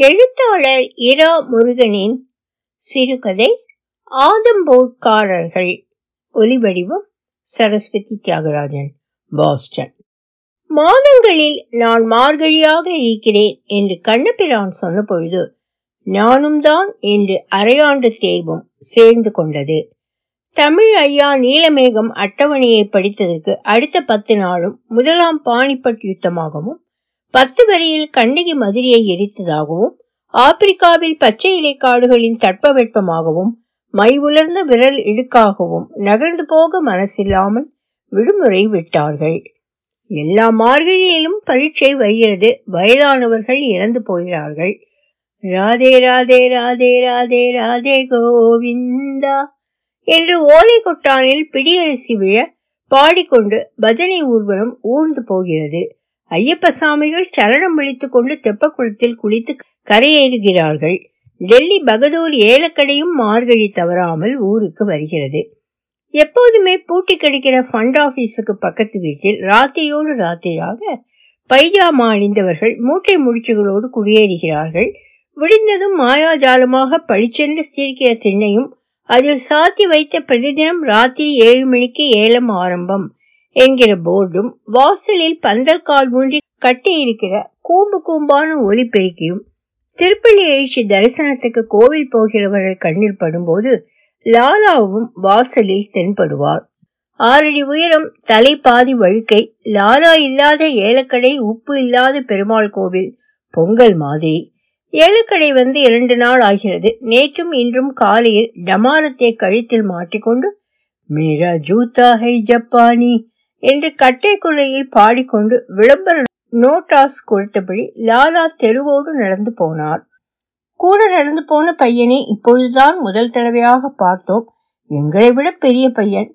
எழுத்தாளர் இரா முருகனின் சிறுகதை ஆதம்போர்க்காரர்கள் ஒலிவடிவம் சரஸ்வதி தியாகராஜன் பாஸ்டன். மாதங்களில் நான் மார்கழியாக இருக்கிறேன் என்று கண்ணபிரான் சொன்னபொழுது நானும் தான் என்று அரையாண்டு தேர்வும் சேர்ந்து கொண்டது. தமிழ் ஐயா நீலமேகம் அட்டவணையை படித்ததற்கு அடுத்த பத்து நாளும் முதலாம் பாணிப்பட் யுத்தமாகவும் பத்து வரியில் கண்ணகி மதுரையை எரித்ததாகவும் ஆப்பிரிக்காவில் பச்சை இலை காடுகளின் தட்பவெட்பமாகவும் மை உலர்ந்த விரல் இடுக்காகவும் நகர்ந்து போக மனசில்லாமல் விடுமுறை விட்டார்கள். எல்லா மார்கழியிலும் பரீட்சை வருகிறது. வயதானவர்கள் இறந்து போகிறார்கள். ராதே ராதே ராதே ராதே ராதே கோவிந்தா என்று ஓலை கொட்டானில் பிடியரிசி விழ பாடிக்கொண்டு பஜனை ஊர்வலம் ஊர்ந்து போகிறது. ஐயப்ப சாமிகள் சரணம் விழித்துக் கொண்டு தெப்பக்குளத்தில் குளித்து கரையேறுகிறார்கள். டெல்லி பகதூர் ஏலக்கடையும் மார்கழி தவறாமல் ஊருக்கு வருகிறது. எப்போதுமே பூட்டி கிடைக்கிற ஃபண்ட் ஆபீஸுக்கு பக்கத்து வீட்டில் ராத்திரியோடு ராத்திரியாக பைஜாமா அணிந்தவர்கள் மூட்டை முடிச்சுகளோடு குடியேறுகிறார்கள். விடிந்ததும் மாயாஜாலமாக பழிச்சென்று சிரிக்கிற திண்ணையும் அதில் சாத்தி வைத்த பிரதிதினம் ராத்திரி ஏழு மணிக்கு ஏலம் ஆரம்பம். என்கிற போர்டும் வாசலில் பந்தல் கால் ஊன்றி கட்டியிருக்கிற கூம்பு கூம்பான ஒலிபெருக்கியும் திருப்பள்ளி எழுச்சி தரிசனத்துக்கு கோவில் போகிறவர்கள் கண்ணில் படும்போது லாலாவும் வாசலில் தென்படுவார். ஆறடி உயரம் தலை பாதி வழுக்கை லாலா இல்லாத ஏலக்கடை உப்பு இல்லாத பெருமாள் கோவில் பொங்கல் மாதிரி. ஏலக்கடை வந்து இரண்டு நாள் ஆகிறது. நேற்றும் இன்றும் காலையில் டமாரத்தை கழுத்தில் மாட்டிக்கொண்டு மேரா ஜூத்தா ஹை ஜப்பானி என்று கட்டை குலையில் பாடிக்கொண்டு விளம்பர நோட்டாஸ் கொடுத்தபடி லாலா தெருவோடு நடந்து போனார். கூட நடந்து போன பையனை இப்பொழுதுதான் முதல் தடவையாக பார்த்தோம். எங்களை விட பெரிய பையன்.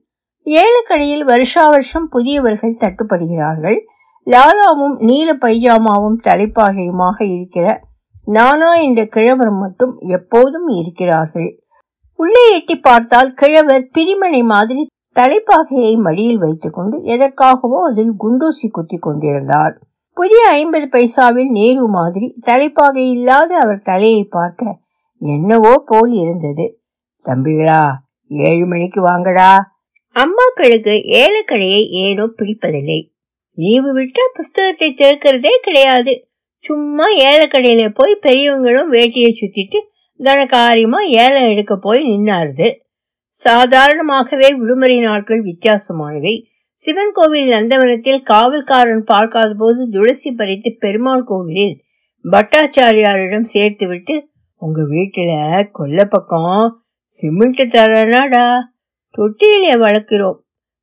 ஏலக்கடையில் வருஷா வருஷம் புதியவர்கள் தட்டுப்படுகிறார்கள். லாலாவும் நீல பைஜாமாவும் தலைப்பாகையுமாக இருக்கிற நானா என்ற கிழவர் மட்டும் எப்போதும் இருக்கிறார்கள். உள்ளே எட்டி பார்த்தால் கிழவர் பிரிமனை மாதிரி தலைப்பாகையை மடியில் வைத்துக்கொண்டு எதற்காகவோ அதில் குண்டூசி குத்தி கொண்டிருந்தார். புதிய ஐம்பது பைசாவில் நேரு மாதிரி தலைப்பாகை இல்லாத அவர் தலையை பார்க்க என்னவோ போல் இருந்தது. தம்பிகளா ஏழு மணிக்கு வாங்கடா. அம்மாக்களுக்கு ஏலக்கடையை ஏனோ பிடிப்பதில்லை. லீவு விட்டா புஸ்தகத்தை திறக்கிறதே கிடையாது. சும்மா ஏலக்கடையில போய் பெரியவங்களும் வேட்டியை சுத்திட்டு கனகாரியமா ஏலம் எடுக்க போய் நின்னாருது. சாதாரணமாகவே விடுமுறை நாட்கள் வித்தியாசமானவை. சிவன் கோவில் நந்தவனத்தில் காவல்காரன் பார்க்காத போது துளசி பறித்து பெருமாள் கோவிலில் பட்டாச்சாரியாரிடம் சேர்த்து விட்டு உங்க வீட்டுல கொல்ல பக்கம் சிமெண்ட் தரனாடா? தொட்டியிலே வளர்க்கிறோம்.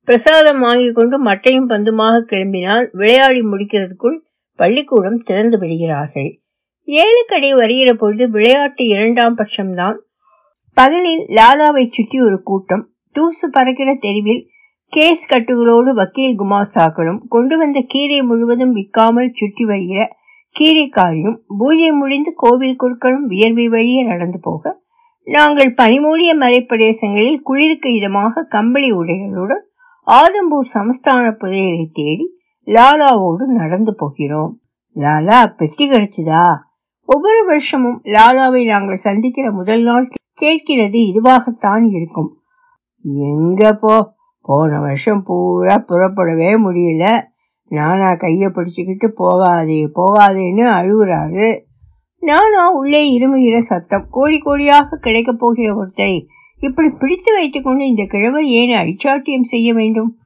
பிரசாதம் வாங்கி கொண்டு மட்டையும் பந்துமாக கிளம்பினால் விளையாடி முடிக்கிறதுக்குள் பள்ளிக்கூடம் திறந்து விடுகிறார்கள். ஏழுக்கடை வருகிற பொழுது விளையாட்டு இரண்டாம் பட்சம்தான். பகலில் லாலாவை சுற்றி ஒரு கூட்டம் தூசு பறக்கிற தெருவில் கேஸ் கட்டுகளோடு வக்கீல் குமாசாக்களும் கொண்டு வந்த கீரை முழுவதும் விற்காமல் சுற்றி வருகிற கீரைக்காரியும் பூஜை முடிந்து கோவில் குருக்களும் வியர்வை வழியே நடந்து போக நாங்கள் பனிமூடிய மலைப்பிரதேசங்களில் குளிருக்கு இதமாக கம்பளி உடைகளுடன் ஆதம்பூர் சமஸ்தான புதையலை தேடி லாலாவோடு நடந்து போகிறோம். லாலா பெட்டி கிடைச்சுதா ஒவ்வொரு வருஷமும் லாலாவை நாங்கள் சந்திக்கிற முதல் நாள் கேட்கிறது இதுவாகத்தான் இருக்கும். எங்க போ? போன வருஷம் பூரா புறப்படவே முடியல. நானா கையை பிடிச்சிக்கிட்டு போகாதே போகாதேன்னு அழுகுறாரு. நானா உள்ளே இருமுகிற சத்தம். கோடி கோடியாக கிடைக்கப் போகிற ஒருத்தரை இப்படி பிடித்து வைத்துக்கொண்டு இந்த கிழவர் ஏன் அழிச்சாட்டியம் செய்ய வேண்டும்?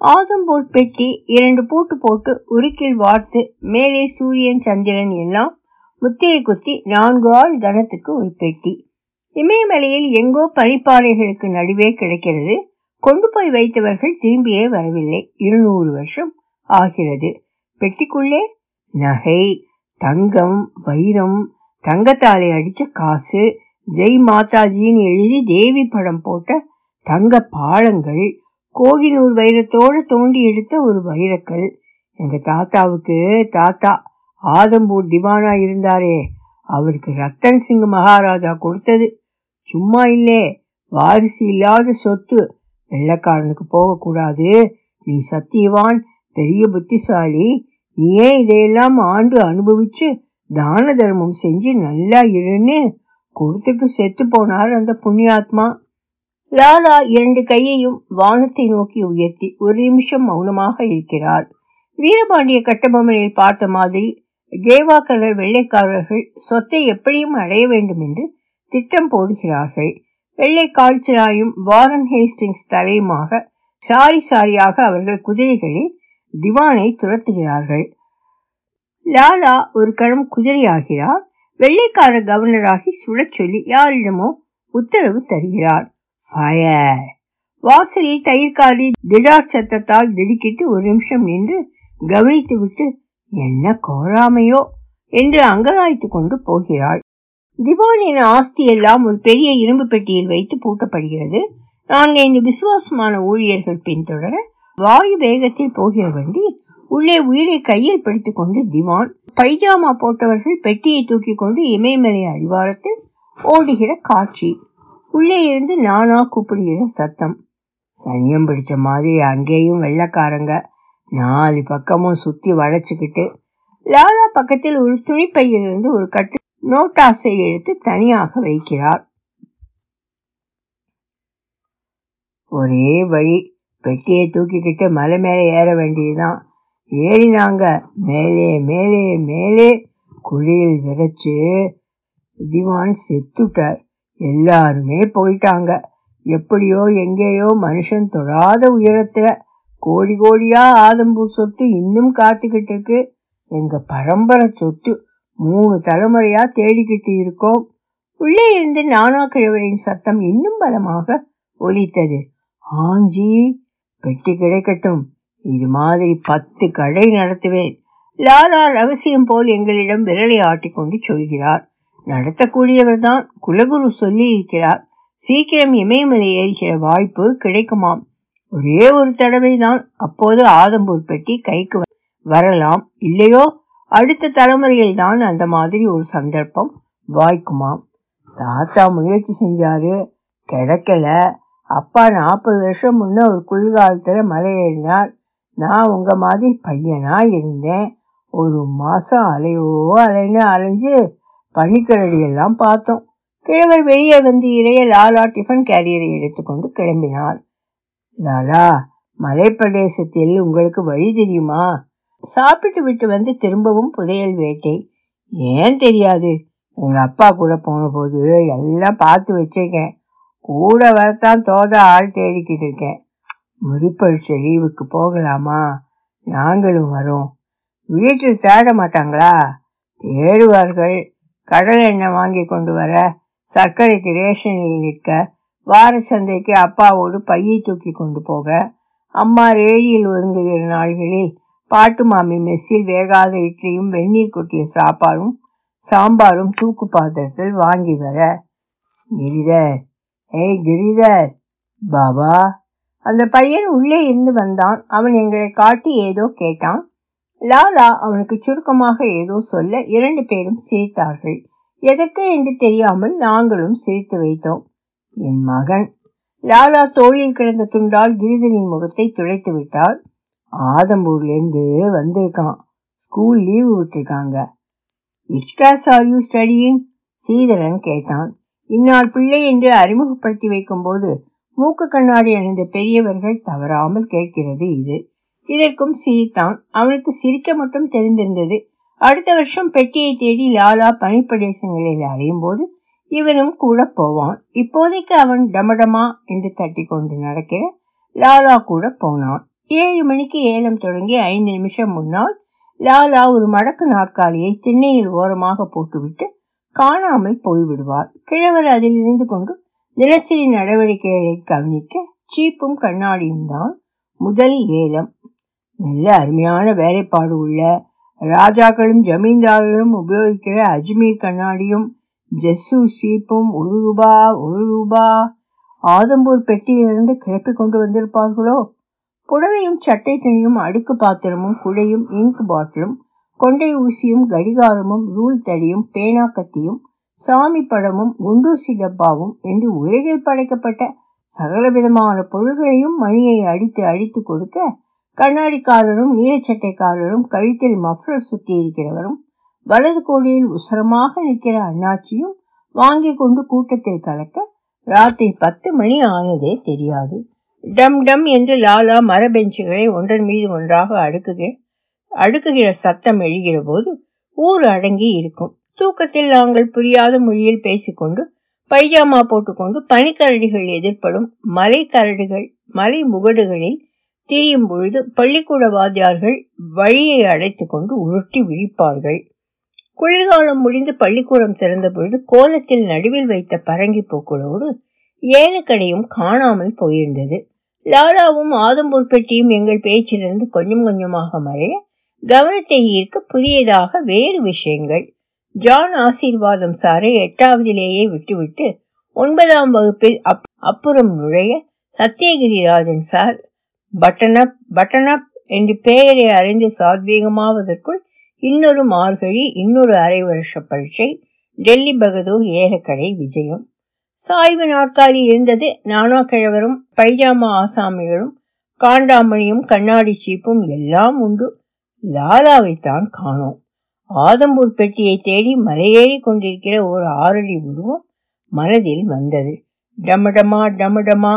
ஆதம்போர் பெட்டி இரண்டு பூட்டு போட்டு உருக்கில் வார்த்து மேலே சூரியன் சந்திரன் எல்லாம் முத்திரை குத்தி நான்கு ஆள் கனத்துக்கு ஒரு பெட்டி. இமயமலையில் எங்கோ பனிப்பாறைகளுக்கு நடுவே கிடைக்கிறது. கொண்டு போய் வைத்தவர்கள் திரும்பியே வரவில்லை. இருநூறு வருஷம் ஆகிறது. பெட்டிக்குள்ளே நகை தங்கம் வைரம் தங்கத்தாலை அடிச்ச காசு ஜெய் மாதாஜின்னு எழுதி தேவி படம் போட்ட தங்க பாலங்கள் கோகினூர் வைரத்தோடு தோண்டி எடுத்த ஒரு வைரக்கல். எங்க தாத்தாவுக்கு தாத்தா ஆதம்பூர் திவானா இருந்தாரே. அவருக்கு ரத்தன் சிங் மகாராஜா கொடுத்தது. சும்மா இல்லே. வாரிசு இல்லாத சொத்து. வெள்ளக்காரனுக்கு போகக்கூடாது. நீ சத்தியவான் பெரிய புத்திசாலி. நீயே இதையெல்லாம் ஆண்டு அனுபவிச்சு தான தர்மம் செஞ்சு நல்லா இருன்னு கொடுத்துட்டு செத்து போனார் அந்த புண்ணியாத்மா. லாலா இரண்டு கையையும் வானத்தை நோக்கி உயர்த்தி ஒரு நிமிஷம் மௌனமாக இருக்கிறார். வீரபாண்டிய கட்டபொம்மனில் பார்த்த மாதிரி தேவாக்கரர் வெள்ளைக்காரர்கள் சொத்தை எப்படியும் அடைய வேண்டும் என்று திட்டம் போடுகிறார்கள். வெள்ளை கால்ச்சராயும் வாரன் ஹேஸ்டிங்ஸ் தலையுமாக சாரி சாரியாக அவர்கள் குதிரைகளில் திவானை துரத்துகிறார்கள். லாலா ஒரு கணம் குதிரையாகிறார். வெள்ளைக்கார கவர்னராகி சுடச் சொல்லி யாரிடமோ உத்தரவு தருகிறார். ஃபயர் வாசலில் தயிர்காரி திடார் சத்தத்தால் திடுக்கிட்டு ஒரு நிமிஷம் நின்று கவனித்து விட்டு என்ன கோராமையோ? என்று அங்கலாய்த்து கொண்டு போகிறாள். திவானின் ஆஸ்தி எல்லாம் ஒரு பெரிய இரும்பு பெட்டியில் வைத்து பூட்டப்படுகிறது. நான்கைந்து விசுவாசமான ஊழியர்கள் பின்தொடர வாயு வேகத்தில் போகிற வண்டி உள்ளே உயிரை கையில் பிடித்துக் கொண்டு திவான் பைஜாமா போட்டவர்கள் பெட்டியை தூக்கி கொண்டு இமயமலை அடிவாரத்தில் ஓடுகிற காட்சி. உள்ளே இருந்து நானா கூப்பிடுகிற சத்தம். சனியம் பிடிச்ச மாதிரி அங்கேயும் வெள்ளக்காரங்க. நாலு பக்கமும் சுத்தி வளைச்சுக்கிட்டு லாலா பக்கத்தில் ஒரு துணிப்பையிலிருந்து ஒரு கட்டு நோட்டாசை எடுத்து தனியாக வைக்கிறார். ஒரே வழி பெட்டியை தூக்கிக்கிட்டு மலை மேலே ஏற வேண்டியதுதான். ஏறினாங்க மேலே மேலே மேலே குழியில் விதைச்சு திவான் செத்துட்டார். எல்லாருமே போயிட்டாங்க. எப்படியோ எங்கேயோ மனுஷன் தொடாத உயரத்துல கோடி கோடியா ஆதம்பூர் சொத்து இன்னும் காத்துக்கிட்டு இருக்கு. எங்க பரம்பரை சொத்து மூணு தலைமுறையா தேடிக்கிட்டு இருக்கோம். உள்ளே இருந்து நானா கிழவரின் சத்தம் இன்னும் பலமாக ஒலித்தது. ஆஞ்சி பெட்டி கிடைக்கட்டும். இது மாதிரி பத்து கடை நடத்துவேன். லாலா ரகசியம் போல் எங்களிடம் விரலை ஆட்டிக்கொண்டு சொல்கிறார். நடத்தக்கூடியவர் தான் குலகுரு சொல்லி இருக்கிறார் சீக்கிரம் இமயமலை ஏறுகிற வாய்ப்பு கிடைக்குமாம். ஒரே ஒரு தடவை தான் அப்போது ஆதம்பூர் பெட்டி கைக்கு வரலாம். இல்லையோ? அடுத்த தலைமுறையில் தான் அந்த மாதிரி ஒரு சந்தர்ப்பம் வாய்க்குமாம். தாத்தா முயற்சி செஞ்சாரு. கிடைக்கல. அப்பா நாற்பது வருஷம் முன்ன ஒரு குளிர்காலத்தில் மலை ஏறினார். நான் உங்கள் மாதிரி பையனாக இருந்தேன். ஒரு மாதம் அலையோ அலைன்னு அலைஞ்சு பனிக்கரடியெல்லாம் பார்த்தோம். கிழவர் வெளியே வந்து இறைய லாலா டிஃபன் கேரியரை எடுத்துக்கொண்டு கிளம்பினார். லாலா மலைப்பிரதேசத்தில் உங்களுக்கு வழி தெரியுமா? சாப்பிட்டு விட்டு வந்து திரும்பவும் புதையல் வேட்டை. ஏன் தெரியாது? எங்க அப்பா கூட போன போது எல்லாம் பார்த்து வச்சிருக்கேன். கூட வரத்தான் தோத ஆள் தேடிக்கிட்டு இருக்கேன். முறிப்பழிச்ச லீவுக்கு போகலாமா? நாங்களும் வரோம். வீட்டில் தேட மாட்டாங்களா? தேடுவார்கள். கடல் எண்ணெய் வாங்கி கொண்டு வர சர்க்கரைக்கு ரேஷனில் நிற்க வார சந்தைக்கு அப்பாவோடு பையை தூக்கி கொண்டு போக. அம்மா ரேடியில் ஒதுங்குகிற நாள்களில் பாட்டு மாமி மெஸ்ஸில் வேகாத இட்லியும் வெந்நீர் கொட்டிய சாப்பாடும் சாம்பாரும் தூக்கு பாத்திரத்தில் வாங்கி வர. கிரிதர். ஏய் கிரிதர். பாபா. அந்த பையன் உள்ளே இருந்து வந்தான். அவன் எங்களை காட்டி ஏதோ கேட்டான். லாலா அவனுக்கு சுருக்கமாக ஏதோ சொல்ல இரண்டு பேரும் சிரித்தார்கள். எதற்கு என்று தெரியாமல் நாங்களும் சிரித்து வைத்தோம். என் மகன். லாலா தோளில் கிடந்த துண்டால் கிரிதரின் முகத்தை துடைத்து விட்டால் ஆதம்பூர்லேருந்து வந்திருக்கான். ஸ்கூல் லீவு விட்டுருக்காங்க. Which class are you studying Sridharan கேட்டான். இந்நாள் பிள்ளை என்று அறிமுகப்படுத்தி வைக்கும்போது மூக்கு கண்ணாடி அணிந்த பெரியவர்கள் தவறாமல் கேட்கிறது இது. இதற்கும் சிரித்தான் அவனுக்கு சிரிக்க மட்டும் தெரிந்திருந்தது. அடுத்த வருஷம் பெட்டியை தேடி லாலா பனிப்பிரதேசங்களில் அறையும் போது இவனும் கூட போவான். இப்போதைக்கு அவன் டமடமா என்று தட்டி கொண்டு நடக்கிற லாலா கூட போனான். ஏழு மணிக்கு ஏலம் தொடங்கி ஐந்து நிமிஷம் முன்னால் லாலா ஒரு மடக்கு நாற்காலியை திண்ணையில் ஓரமாக போட்டுவிட்டு காணாமல் போய்விடுவார். கிழவர் அதில் இருந்து கொண்டு தினசரி நடவடிக்கைகளை கவனிக்க சீப்பும் கண்ணாடியும் தான் முதல் ஏலம். நல்ல அருமையான வேலைப்பாடு உள்ள ராஜாக்களும் ஜமீன்தார்களும் உபயோகிக்கிற அஜ்மீர் கண்ணாடியும் ஜெஸ்ஸு சீப்பும் ஒரு ரூபா ஒரு ரூபா ஆதம்பூர் பெட்டியிலிருந்து கிளப்பி கொண்டு வந்திருப்பார்களோ? புடவையும் சட்டை துணியும் அடுக்கு பாத்திரமும் குழையும் இங்க் பாட்டிலும் கொண்டை ஊசியும் கடிகாரமும் ரூல் தடியும் பேனா கத்தியும் சாமி படமும் குண்டூசி டப்பாவும் என்று உலகில் படைக்கப்பட்ட சகலவிதமான பொருள்களையும் மணியை அடித்து அடித்து கொடுக்க கண்ணாடிக்காரரும் நீலச்சட்டைக்காரரும் கழுத்தில் மஃப்ளர் சுற்றி இருக்கிறவரும் வலது கோடியில் உசரமாக நிற்கிற அண்ணாச்சியும் வாங்கி கொண்டு கூட்டத்தில் கலக்க ராத்திரி பத்து மணி ஆனதே தெரியாது. டம் டம் என்று லாலா மர பெஞ்சுகளை ஒன்றன் மீது ஒன்றாக அடுக்குகிற அடுக்குகிற சத்தம் எழுகிற போது ஊர் அடங்கி இருக்கும். தூக்கத்தில் நாங்கள் புரியாத மொழியில் பேசிக்கொண்டு பைஜாமா போட்டுக்கொண்டு பனிக்கரடிகள் எதிர்ப்படும் மலை கரடுகள் மலை முகடுகளில் திரியும் பொழுது பள்ளிக்கூட வாத்தியார்கள் வழியை அடைத்து கொண்டு உருட்டி விழிப்பார்கள். குளிர்காலம் முடிந்து பள்ளிக்கூடம் திறந்த பொழுது கோலத்தில் நடுவில் வைத்த பரங்கி பூக்களோடு ஏலக்கடையும் காணாமல் போயிருந்தது. லாலாவும் ஆதம்பூர் பெட்டியும் எங்கள் பேச்சிலிருந்து கொஞ்சம் கொஞ்சமாக மறைய கவனத்தை ஈர்க்க புதியதாக வேறு விஷயங்கள். ஜான் ஆசீர்வாதம் சாரை எட்டாவதிலேயே விட்டுவிட்டு ஒன்பதாம் வகுப்பில் அப் அப்புறம் நுழைய சத்யகிரிராஜன் சார் பட்டனப் பட்டனப் என்று பெயரை அறிந்து சாத்வீகமாவதற்குள் இன்னொரு மார்கழி இன்னொரு அரை வருஷ பரீட்சை டெல்லி பகதூர் ஏலக்கடை விஜயம். சாய்வு நாற்காலி இருந்தது நானா கிழவரும் பைஜாமா ஆசாமிகளும் காண்டாமணியும் கண்ணாடி சீப்பும் எல்லாம் உண்டு. லாலாவைத்தான் காணோம். ஆதம்பூர் பெட்டியை தேடி மலையேறி கொண்டிருக்கிற ஒரு ஆறடி உருவம் மனதில் வந்தது. டமடமா டமடமா.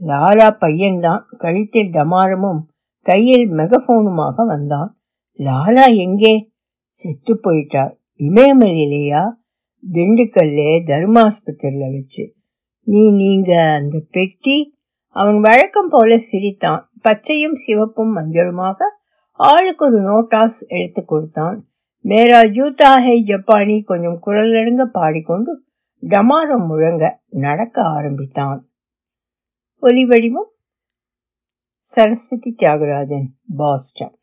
லாலா பையன்தான். கழுத்தில் டமாரமும் கையில் மெகபோனுமாக வந்தான். லாலா எங்கே? செத்து போயிட்டார். இமயமலையிலேயா? திண்டுக்கல்லே தர்மாஸ்பத்திரியில வச்சு நீ நீங்க அந்த பெட்டி அவன் வழக்கம் போல சிரித்தான். பச்சையும் சிவப்பும் மஞ்சளுமாக ஆளுக்கு ஒரு நோட்டாஸ் எடுத்து கொடுத்தான். மேரா ஜூதா ஹை ஜப்பானி கொஞ்சம் குரல் நடுங்க பாடிக்கொண்டு டமாரம் முழங்க நடக்க ஆரம்பித்தான். ஒலி வடிவம் சரஸ்வதி தியாகராஜன் பாஸ்டன்.